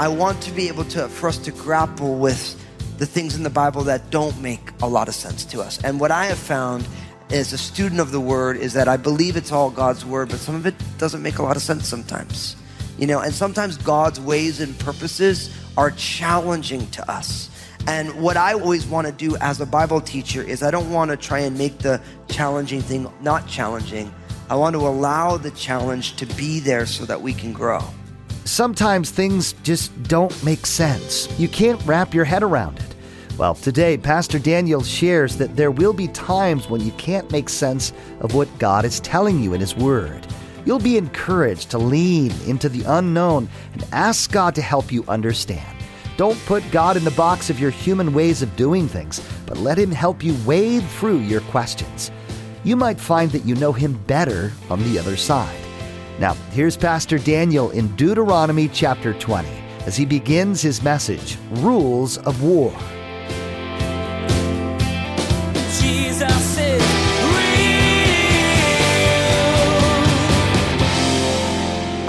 I want to be able to, for us to grapple with the things in the Bible that don't make a lot of sense to us. And what I have found as a student of the Word is that I believe it's all God's Word, but some of it doesn't make a lot of sense sometimes. You know, and sometimes God's ways and purposes are challenging to us. And what I always want to do as a Bible teacher is I don't want to try and make the challenging thing not challenging. I want to allow the challenge to be there so that we can grow. Sometimes things just don't make sense. You can't wrap your head around it. Well, today, Pastor Daniel shares that there will be times when you can't make sense of what God is telling you in His Word. You'll be encouraged to lean into the unknown and ask God to help you understand. Don't put God in the box of your human ways of doing things, but let Him help you wade through your questions. You might find that you know Him better on the other side. Now, here's Pastor Daniel in Deuteronomy chapter 20 as he begins his message Rules of War.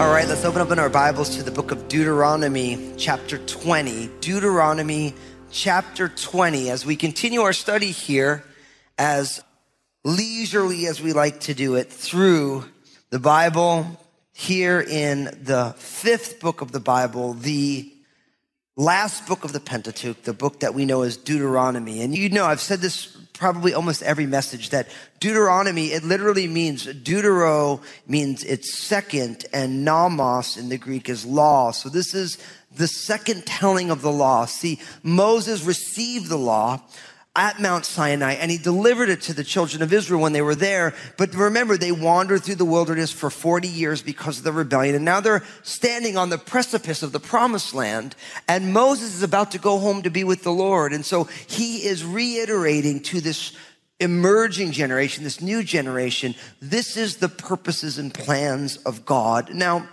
All right, let's open up in our Bibles to the book of Deuteronomy, chapter 20. Deuteronomy, chapter 20. As we continue our study here, as leisurely as we like to do it, through the Bible, here in the fifth book of the Bible, the last book of the Pentateuch, the book that we know as Deuteronomy. And you know, I've said this probably almost every message that Deuteronomy, it literally means deutero means it's second and nomos in the Greek is law. So this is the second telling of the law. See, Moses received the law at Mount Sinai and he delivered it to the children of Israel when they were there. But remember, they wandered through the wilderness for 40 years because of the rebellion. And now they're standing on the precipice of the promised land. And Moses is about to go home to be with the Lord. And so he is reiterating to this emerging generation, this new generation, this is the purposes and plans of God. Now,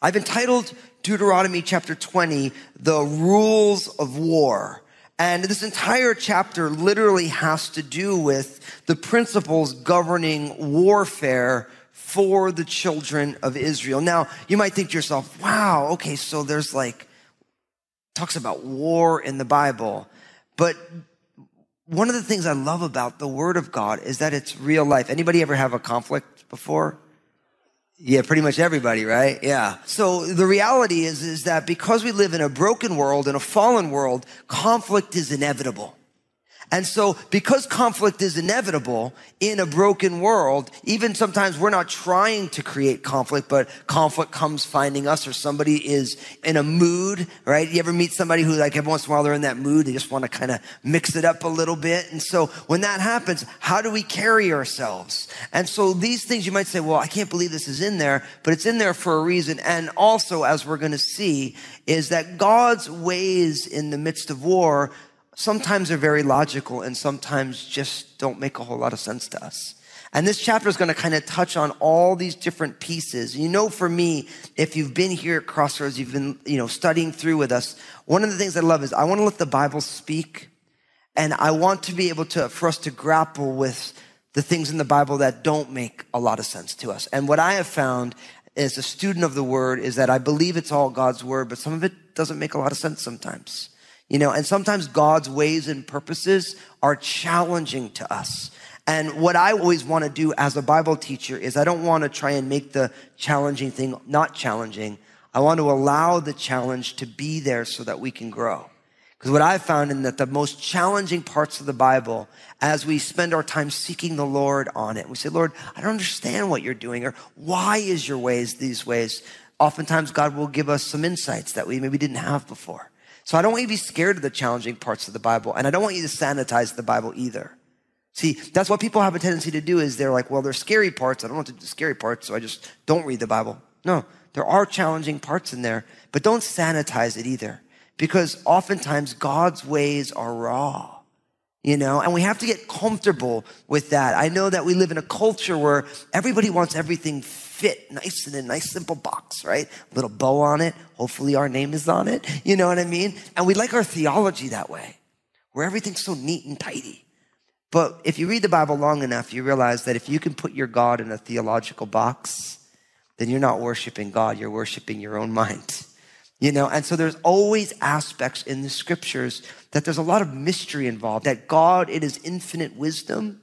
I've entitled Deuteronomy chapter 20, the rules of war. And this entire chapter literally has to do with the principles governing warfare for the children of Israel. Now, you might think to yourself, wow, okay, so there's like, talks about war in the Bible. But one of the things I love about the Word of God is that it's real life. Anybody ever have a conflict before? Yeah, pretty much everybody, right? Yeah. So the reality is, is that because we live in a broken world, in a fallen world, conflict is inevitable. And so because conflict is inevitable in a broken world, even sometimes we're not trying to create conflict, but conflict comes finding us or somebody is in a mood, right? You ever meet somebody who like every once in a while they're in that mood, they just want to kind of mix it up a little bit. And so when that happens, how do we carry ourselves? And so these things you might say, well, I can't believe this is in there, but it's in there for a reason. And also, as we're going to see, is that God's ways in the midst of war sometimes are very logical and sometimes just don't make a whole lot of sense to us. And this chapter is going to kind of touch on all these different pieces. You know, for me, if you've been here at Crossroads, you've been, you know, studying through with us. One of the things I love is I want to let the Bible speak. And I want to be able to, for us to grapple with the things in the Bible that don't make a lot of sense to us. And what I have found as a student of the word is that I believe it's all God's word, but some of it doesn't make a lot of sense sometimes. You know, and sometimes God's ways and purposes are challenging to us. And what I always want to do as a Bible teacher is I don't want to try and make the challenging thing not challenging. I want to allow the challenge to be there so that we can grow. Because what I've found in that the most challenging parts of the Bible, as we spend our time seeking the Lord on it, we say, Lord, I don't understand what you're doing, or why is your ways these ways? Oftentimes God will give us some insights that we maybe didn't have before. So I don't want you to be scared of the challenging parts of the Bible, and I don't want you to sanitize the Bible either. See, that's what people have a tendency to do is they're like, well, there's scary parts. I don't want to do the scary parts, so I just don't read the Bible. No, there are challenging parts in there, but don't sanitize it either. Because oftentimes God's ways are raw. You know, and we have to get comfortable with that. I know that we live in a culture where everybody wants everything fit nice in a nice simple box, right? Little bow on it. Hopefully our name is on it. You know what I mean? And we like our theology that way, where everything's so neat and tidy. But if you read the Bible long enough, you realize that if you can put your God in a theological box, then you're not worshiping God, you're worshiping your own mind. You know, and so there's always aspects in the scriptures that there's a lot of mystery involved, that God, in his infinite wisdom,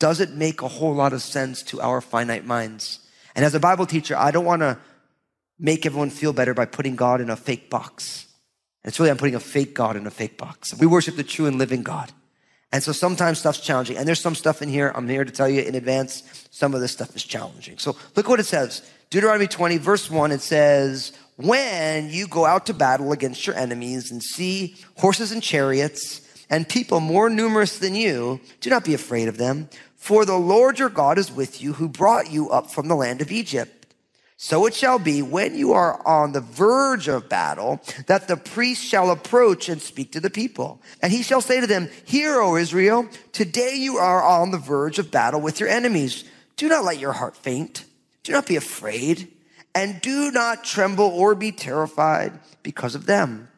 doesn't make a whole lot of sense to our finite minds. And as a Bible teacher, I don't want to make everyone feel better by putting God in a fake box. It's really, I'm putting a fake God in a fake box. We worship the true and living God. And so sometimes stuff's challenging. And there's some stuff in here, I'm here to tell you in advance, some of this stuff is challenging. So look what it says. Deuteronomy 20, verse 1, it says, When you go out to battle against your enemies and see horses and chariots and people more numerous than you, do not be afraid of them. For the Lord your God is with you, who brought you up from the land of Egypt. So it shall be when you are on the verge of battle that the priest shall approach and speak to the people. And he shall say to them, Hear, O Israel, today you are on the verge of battle with your enemies. Do not let your heart faint. Do not be afraid. And do not tremble or be terrified because of them.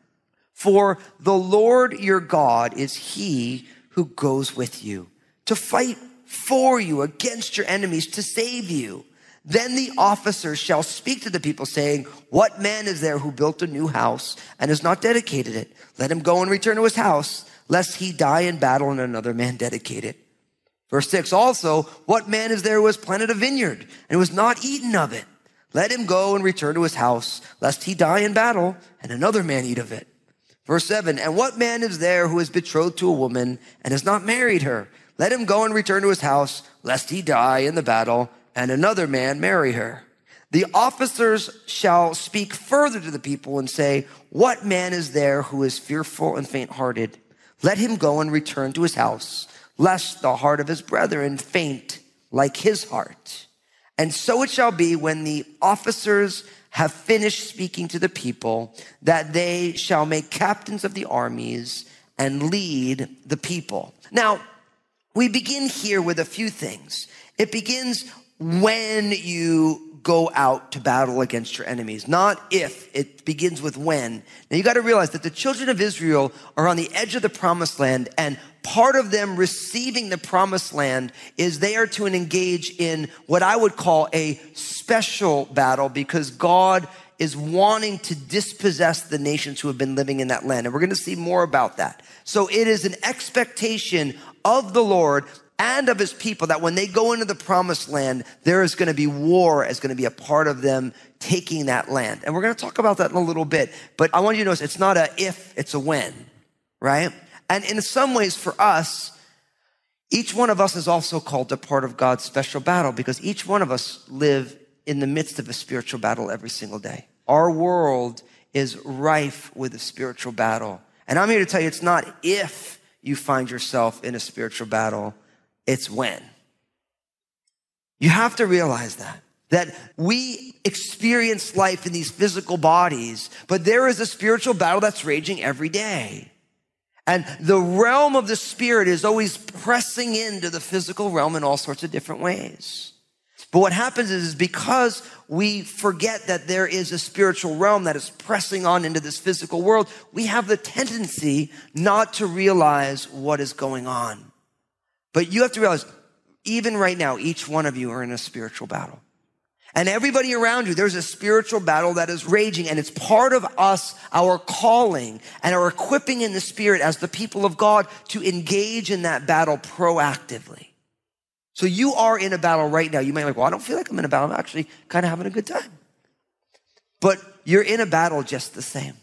For the Lord your God is he who goes with you to fight for you against your enemies to save you. Then the officers shall speak to the people saying, what man is there who built a new house and has not dedicated it? Let him go and return to his house, lest he die in battle and another man dedicate it. Verse six, also, what man is there who has planted a vineyard and who has not eaten of it? Let him go and return to his house, lest he die in battle and another man eat of it. Verse seven, and what man is there who is betrothed to a woman and has not married her? Let him go and return to his house, lest he die in the battle and another man marry her. The officers shall speak further to the people and say, what man is there who is fearful and faint hearted? Let him go and return to his house, lest the heart of his brethren faint like his heart. And so it shall be when the officers have finished speaking to the people that they shall make captains of the armies and lead the people. Now, we begin here with a few things. It begins when you go out to battle against your enemies, not if. It begins with when. Now you got to realize that the children of Israel are on the edge of the promised land and part of them receiving the promised land is they are to engage in what I would call a special battle because God is wanting to dispossess the nations who have been living in that land. And we're going to see more about that. So it is an expectation of the Lord and of his people that when they go into the promised land, there is going to be war as going to be a part of them taking that land. And we're going to talk about that in a little bit. But I want you to notice it's not a if, it's a when, right? And in some ways for us, each one of us is also called to part of God's special battle because each one of us live in the midst of a spiritual battle every single day. Our world is rife with a spiritual battle. And I'm here to tell you it's not if you find yourself in a spiritual battle, it's when. You have to realize that. That we experience life in these physical bodies, but there is a spiritual battle that's raging every day. And the realm of the spirit is always pressing into the physical realm in all sorts of different ways. But what happens is, because we forget that there is a spiritual realm that is pressing on into this physical world, we have the tendency not to realize what is going on. But you have to realize, even right now, each one of you are in a spiritual battle. And everybody around you, there's a spiritual battle that is raging, and it's part of us, our calling and our equipping in the spirit as the people of God to engage in that battle proactively. So you are in a battle right now. You might be like, well, I don't feel like I'm in a battle. I'm actually kind of having a good time. But you're in a battle just the same.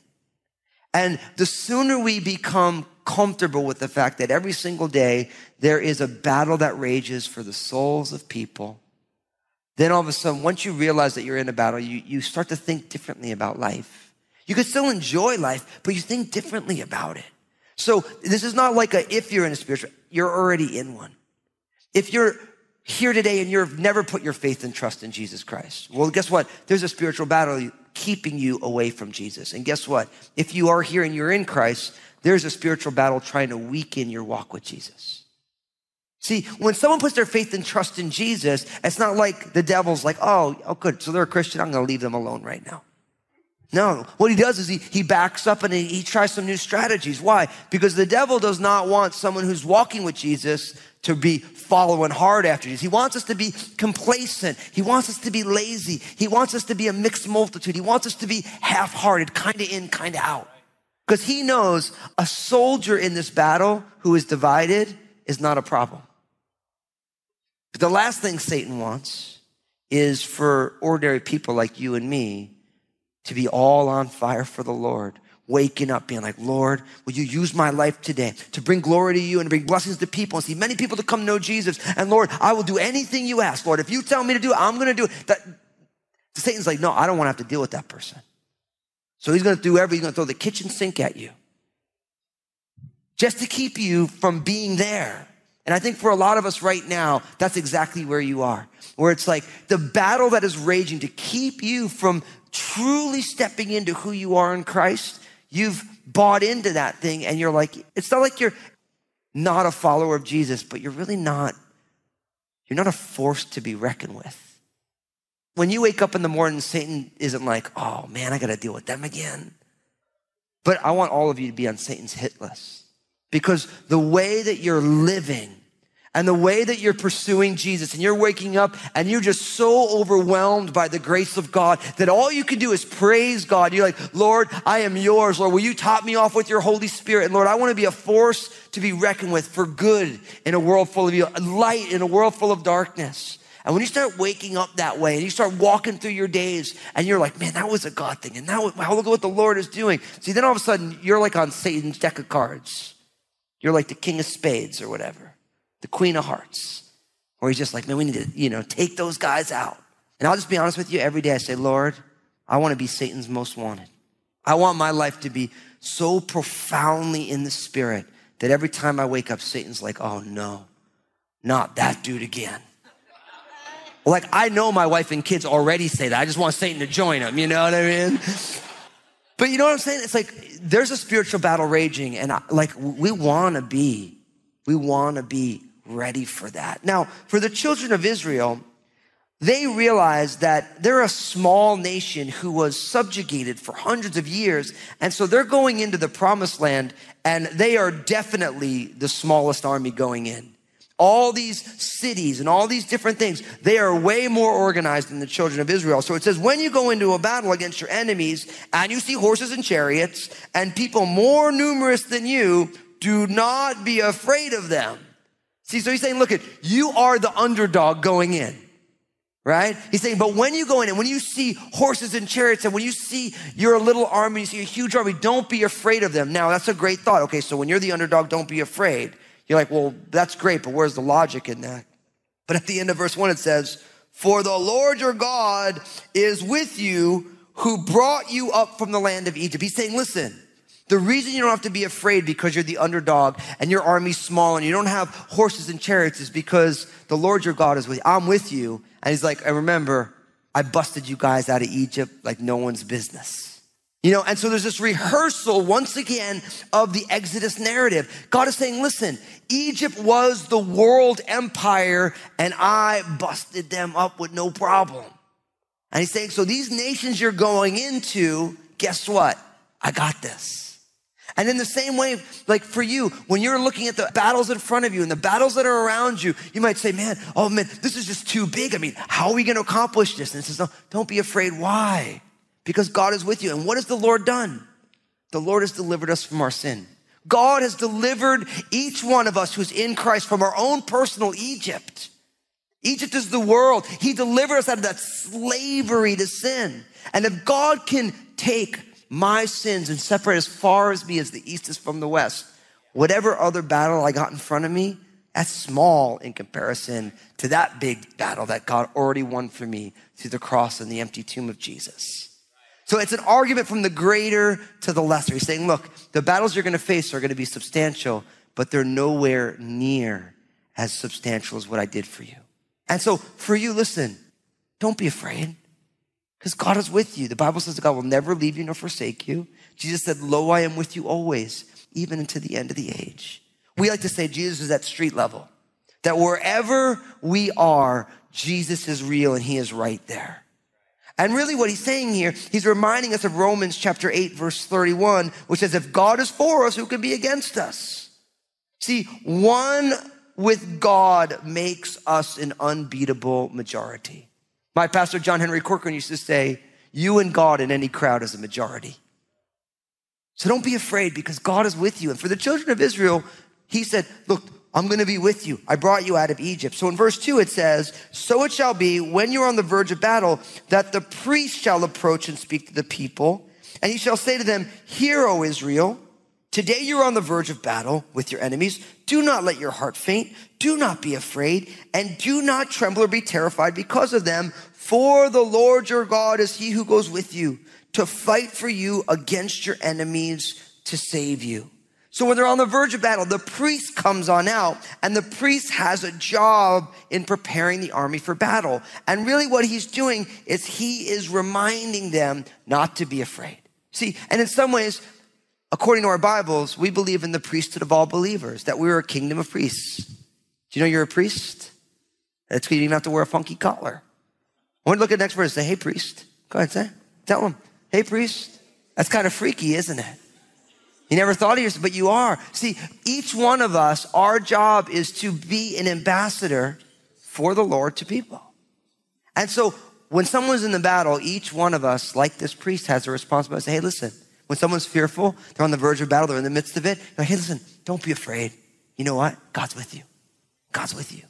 And the sooner we become comfortable with the fact that every single day there is a battle that rages for the souls of people, then all of a sudden, once you realize that you're in a battle, you, you start to think differently about life. You could still enjoy life, but you think differently about it. So this is not like a if you're in a spiritual, you're already in one. If you're here today and you've never put your faith and trust in Jesus Christ, well, guess what? There's a spiritual battle keeping you away from Jesus. And guess what? If you are here and you're in Christ, there's a spiritual battle trying to weaken your walk with Jesus. See, when someone puts their faith and trust in Jesus, it's not like the devil's like, oh, oh, good. So they're a Christian. I'm going to leave them alone right now. No, what he does is he, he backs up and he, he tries some new strategies. Why? Because the devil does not want someone who's walking with Jesus to be following hard after Jesus. He wants us to be complacent. He wants us to be lazy. He wants us to be a mixed multitude. He wants us to be half hearted, kind of in, kind of out. Because he knows a soldier in this battle who is divided is not a problem. But the last thing Satan wants is for ordinary people like you and me to be all on fire for the Lord, waking up, being like, Lord, will you use my life today to bring glory to you and to bring blessings to people and see many people to come know Jesus? And Lord, I will do anything you ask. Lord, if you tell me to do it, I'm going to do it. That, Satan's like, no, I don't want to have to deal with that person. So he's going to do everything. He's going to throw the kitchen sink at you just to keep you from being there. And I think for a lot of us right now, that's exactly where you are. Where it's like the battle that is raging to keep you from truly stepping into who you are in Christ. You've bought into that thing and you're like, it's not like you're not a follower of Jesus, but you're really not, you're not a force to be reckoned with. When you wake up in the morning, Satan isn't like, oh man, I got to deal with them again. But I want all of you to be on Satan's hit list because the way that you're living and the way that you're pursuing Jesus and you're waking up and you're just so overwhelmed by the grace of God that all you can do is praise God. You're like, Lord, I am yours. Lord, will you top me off with your Holy Spirit? And Lord, I want to be a force to be reckoned with for good in a world full of you, light in a world full of darkness. And when you start waking up that way and you start walking through your days and you're like, man, that was a God thing. And now, wow, look at what the Lord is doing. See, then all of a sudden you're like on Satan's deck of cards. You're like the king of spades or whatever the Queen of Hearts, Or he's just like, man, we need to, you know, take those guys out. And I'll just be honest with you. Every day I say, Lord, I want to be Satan's most wanted. I want my life to be so profoundly in the spirit that every time I wake up, Satan's like, oh no, not that dude again. Like, I know my wife and kids already say that. I just want Satan to join them. You know what I mean? But you know what I'm saying? It's like there's a spiritual battle raging, and I, like we want to be, we want to be ready for that. Now, for the children of Israel, they realized that they're a small nation who was subjugated for hundreds of years. And so they're going into the promised land and they are definitely the smallest army going in. All these cities and all these different things, they are way more organized than the children of Israel. So it says, when you go into a battle against your enemies and you see horses and chariots and people more numerous than you, do not be afraid of them. See, so he's saying, look at, you are the underdog going in. Right? He's saying, but when you go in and when you see horses and chariots and when you see your little army, you see a huge army, don't be afraid of them. Now, that's a great thought. Okay, so when you're the underdog, don't be afraid. You're like, well, that's great, but where's the logic in that? But at the end of verse one, it says, for the Lord your God is with you who brought you up from the land of Egypt. He's saying, listen, the reason you don't have to be afraid because you're the underdog and your army's small and you don't have horses and chariots is because the Lord your God is with you. I'm with you. And he's like, and remember, I busted you guys out of Egypt like no one's business. You know, and so there's this rehearsal once again of the Exodus narrative. God is saying, listen, Egypt was the world empire and I busted them up with no problem. And he's saying, so these nations you're going into, guess what? I got this. And in the same way, like for you, when you're looking at the battles in front of you and the battles that are around you, you might say, man, oh man, this is just too big. I mean, how are we going to accomplish this? And it says, no, don't be afraid. Why? Because God is with you. And what has the Lord done? The Lord has delivered us from our sin. God has delivered each one of us who's in Christ from our own personal Egypt. Egypt is the world. He delivered us out of that slavery to sin. And if God can take my sins and separate as far as me as the east is from the west. Whatever other battle I got in front of me, that's small in comparison to that big battle that God already won for me through the cross and the empty tomb of Jesus. So it's an argument from the greater to the lesser. He's saying, look, the battles you're going to face are going to be substantial, but they're nowhere near as substantial as what I did for you. And so for you, listen, don't be afraid. Because God is with you. The Bible says that God will never leave you nor forsake you. Jesus said, Lo, I am with you always, even into the end of the age. We like to say Jesus is at street level, that wherever we are, Jesus is real and he is right there. And really what he's saying here, he's reminding us of Romans chapter 8 verse 31, which says, if God is for us, who can be against us? See, one with God makes us an unbeatable majority. My pastor John Henry Corcoran used to say, you and God in any crowd is a majority. So don't be afraid because God is with you. And for the children of Israel, he said, look, I'm going to be with you. I brought you out of Egypt. So in verse two, it says, so it shall be when you're on the verge of battle that the priest shall approach and speak to the people. And he shall say to them, hear, O Israel, today you're on the verge of battle with your enemies. Do not let your heart faint. Do not be afraid and do not tremble or be terrified because of them. For the Lord your God is he who goes with you to fight for you against your enemies to save you. So when they're on the verge of battle, the priest comes on out and the priest has a job in preparing the army for battle. And really what he's doing is he is reminding them not to be afraid. See, and in some ways, according to our Bibles, we believe in the priesthood of all believers, that we're a kingdom of priests. Do you know you're a priest? That's because you don't have to wear a funky collar. I want to look at the next verse say, hey, priest. Go ahead, say. Tell him, hey, priest. That's kind of freaky, isn't it? You never thought of yourself, but you are. See, each one of us, our job is to be an ambassador for the Lord to people. And so when someone's in the battle, each one of us, like this priest, has a responsibility to say, hey, listen, when someone's fearful, they're on the verge of battle, they're in the midst of it, like, hey, listen, don't be afraid. You know what? God's with you. God's with you.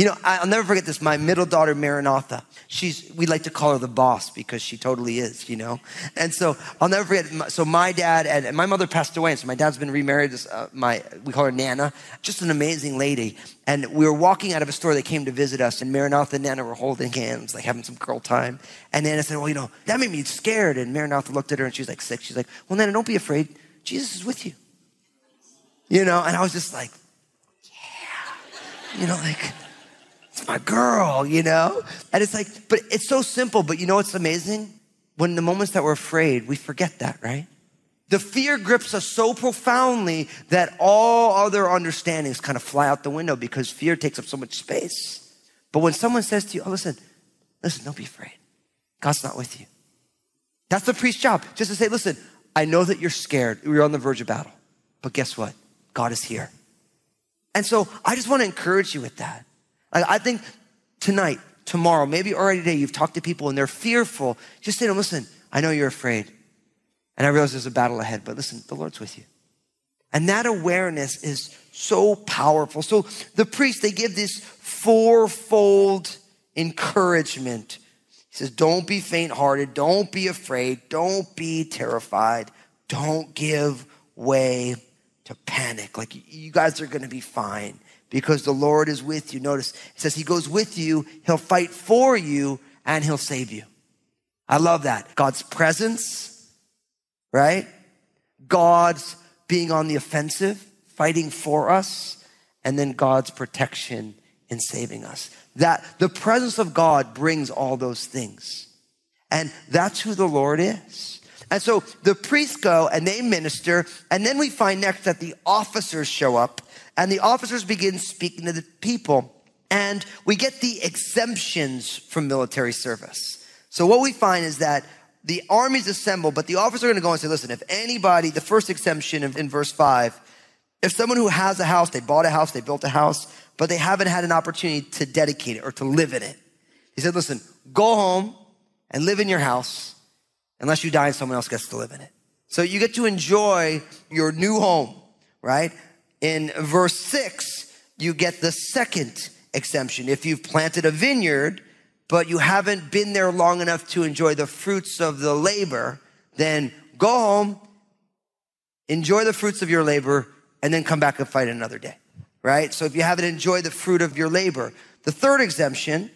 You know, I'll never forget this. My middle daughter, Maranatha, she's, we like to call her the boss because she totally is, you know? And so I'll never forget. So my dad and, my mother passed away. And so my dad's been remarried. Uh, my, we call her Nana, just an amazing lady. And we were walking out of a store. They came to visit us and Maranatha and Nana were holding hands, like having some girl time. And Nana said, well, you know, that made me scared. And Maranatha looked at her and she was like sick. She's like, well, Nana, don't be afraid. Jesus is with you. You know, and I was just like, yeah, you know, like, my girl, you know? And it's like, but it's so simple, but you know what's amazing? When the moments that we're afraid, we forget that, right? The fear grips us so profoundly that all other understandings kind of fly out the window because fear takes up so much space. But when someone says to you, oh, listen, listen, don't be afraid. God's not with you. That's the priest's job, just to say, listen, I know that you're scared. You're on the verge of battle. But guess what? God is here. And so I just want to encourage you with that. I think tonight, tomorrow, maybe already today, you've talked to people and they're fearful. Just say to them, listen, I know you're afraid. And I realize there's a battle ahead, but listen, the Lord's with you. And that awareness is so powerful. So the priests, they give this fourfold encouragement. He says, don't be faint hearted. Don't be afraid. Don't be terrified. Don't give way to panic. Like you guys are going to be fine because the Lord is with you. Notice it says he goes with you, he'll fight for you, and he'll save you. I love that. God's presence, right? God's being on the offensive, fighting for us, and then God's protection in saving us. That the presence of God brings all those things. And that's who the Lord is. And so the priests go and they minister. And then we find next that the officers show up and the officers begin speaking to the people. And we get the exemptions from military service. So what we find is that the armies assemble, but the officers are going to go and say, listen, if anybody, the first exemption in, in verse five, if someone who has a house, they bought a house, they built a house, but they haven't had an opportunity to dedicate it or to live in it. He said, listen, go home and live in your house unless you die and someone else gets to live in it. So you get to enjoy your new home, right? In verse six, you get the second exemption. If you've planted a vineyard, but you haven't been there long enough to enjoy the fruits of the labor, then go home, enjoy the fruits of your labor, and then come back and fight another day, right? So if you haven't enjoyed the fruit of your labor, the third exemption,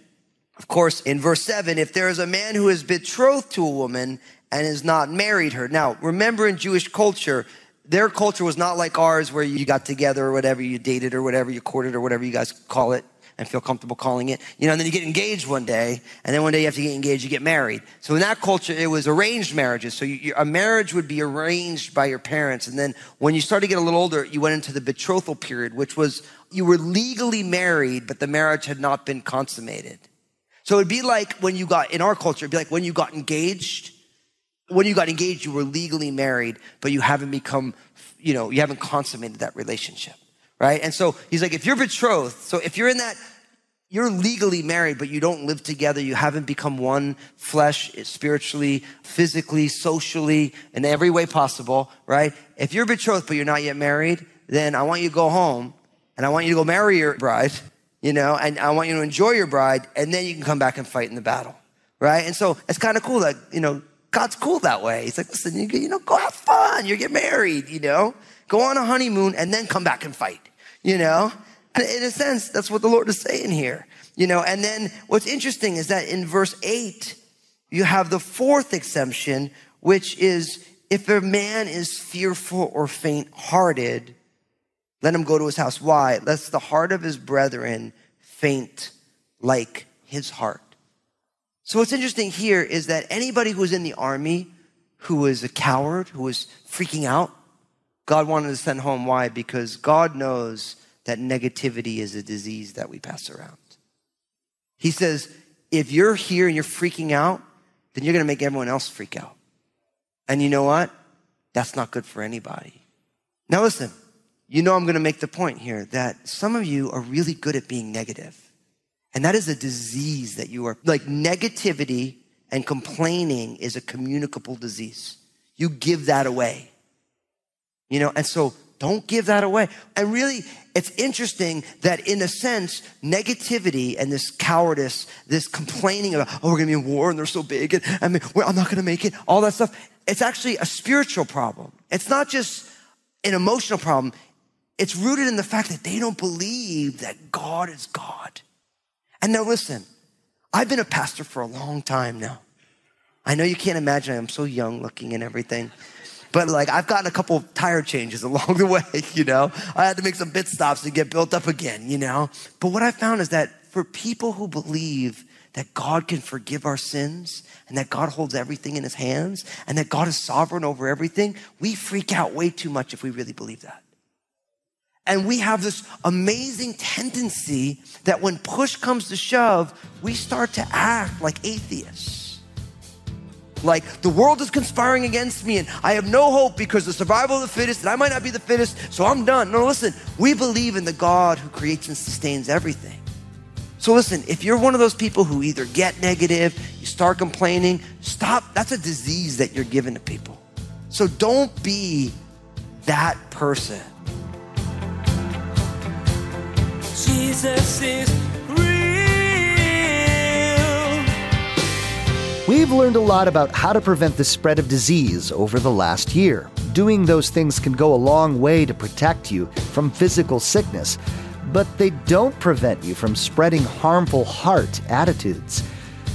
of course, in verse seven, if there is a man who is betrothed to a woman and has not married her. Now, remember in Jewish culture, their culture was not like ours where you got together or whatever, you dated or whatever, you courted or whatever you guys call it. and feel comfortable calling it. You know, and then you get engaged one day, and then one day you have to get engaged, you get married. So in that culture, it was arranged marriages. So you, a marriage would be arranged by your parents. And then when you started to get a little older, you went into the betrothal period, which was you were legally married, but the marriage had not been consummated. So it'd be like when you got, in our culture, it'd be like when you got engaged. When you got engaged, you were legally married, but you haven't become, you know, you haven't consummated that relationship, right? And so he's like, if you're betrothed, so if you're in that, you're legally married, but you don't live together, you haven't become one flesh spiritually, physically, socially, in every way possible, right? If you're betrothed, but you're not yet married, then I want you to go home and I want you to go marry your bride you know, and I want you to enjoy your bride, and then you can come back and fight in the battle, right? And so it's kind of cool that, you know, God's cool that way. He's like, listen, you, you know, go have fun. You get married, you know, go on a honeymoon and then come back and fight, you know? And in a sense, that's what the Lord is saying here, you know? And then what's interesting is that in verse eight, you have the fourth exemption, which is if a man is fearful or faint hearted, let him go to his house. Why? Lest the heart of his brethren faint like his heart. So what's interesting here is that anybody who was in the army, who was a coward, who was freaking out, God wanted to send home. Why? Because God knows that negativity is a disease that we pass around. He says, if you're here and you're freaking out, then you're going to make everyone else freak out. And you know what? That's not good for anybody. Now listen, you know I'm going to make the point here that some of you are really good at being negative. And that is a disease that you are like negativity and complaining is a communicable disease. You give that away. You know, and so don't give that away. And really, it's interesting that in a sense, negativity and this cowardice, this complaining about, oh, we're gonna be in war and they're so big and I mean, I'm not gonna make it, all that stuff, it's actually a spiritual problem. It's not just an emotional problem. It's rooted in the fact that they don't believe that God is God. And now listen, I've been a pastor for a long time now. I know you can't imagine I'm so young looking and everything. But like I've gotten a couple tire changes along the way, you know. I had to make some pit stops to get built up again, you know. But what I found is that for people who believe that God can forgive our sins and that God holds everything in his hands and that God is sovereign over everything, we freak out way too much if we really believe that. And we have this amazing tendency that when push comes to shove, we start to act like atheists. Like the world is conspiring against me and I have no hope because the survival of the fittest and I might not be the fittest, so I'm done. No, listen, we believe in the God who creates and sustains everything. So listen, if you're one of those people who either get negative, you start complaining, stop. That's a disease that you're giving to people. So don't be that person. Jesus is real. We've learned a lot about how to prevent the spread of disease over the last year. Doing those things can go a long way to protect you from physical sickness, but they don't prevent you from spreading harmful heart attitudes.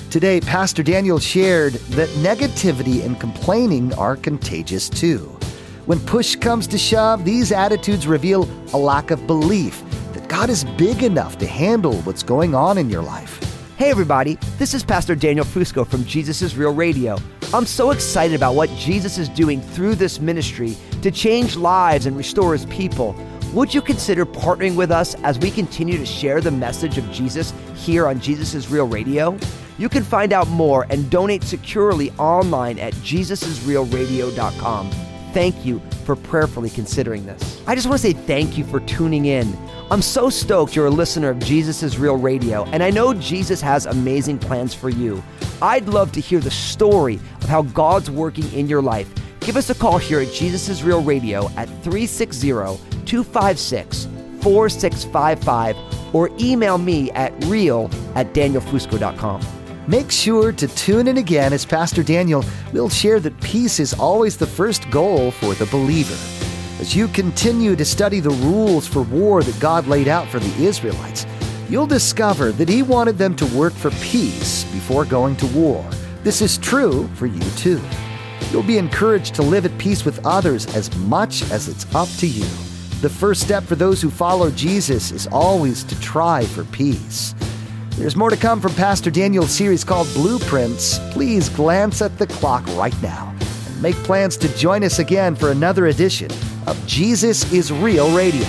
Today, Pastor Daniel shared that negativity and complaining are contagious too. When push comes to shove, these attitudes reveal a lack of belief God is big enough to handle what's going on in your life. Hey, everybody, this is Pastor Daniel Fusco from Jesus is Real Radio. I'm so excited about what Jesus is doing through this ministry to change lives and restore his people. Would you consider partnering with us as we continue to share the message of Jesus here on Jesus is Real Radio? You can find out more and donate securely online at jesusisrealradio.com. Thank you for prayerfully considering this. I just want to say thank you for tuning in. I'm so stoked you're a listener of Jesus is Real Radio, and I know Jesus has amazing plans for you. I'd love to hear the story of how God's working in your life. Give us a call here at Jesus is Real Radio at 360 256 4655 or email me at real at danielfusco.com. Make sure to tune in again as Pastor Daniel will share that peace is always the first goal for the believer. As you continue to study the rules for war that God laid out for the Israelites, you'll discover that He wanted them to work for peace before going to war. This is true for you too. You'll be encouraged to live at peace with others as much as it's up to you. The first step for those who follow Jesus is always to try for peace. There's more to come from Pastor Daniel's series called Blueprints. Please glance at the clock right now and make plans to join us again for another edition of Jesus is Real Radio.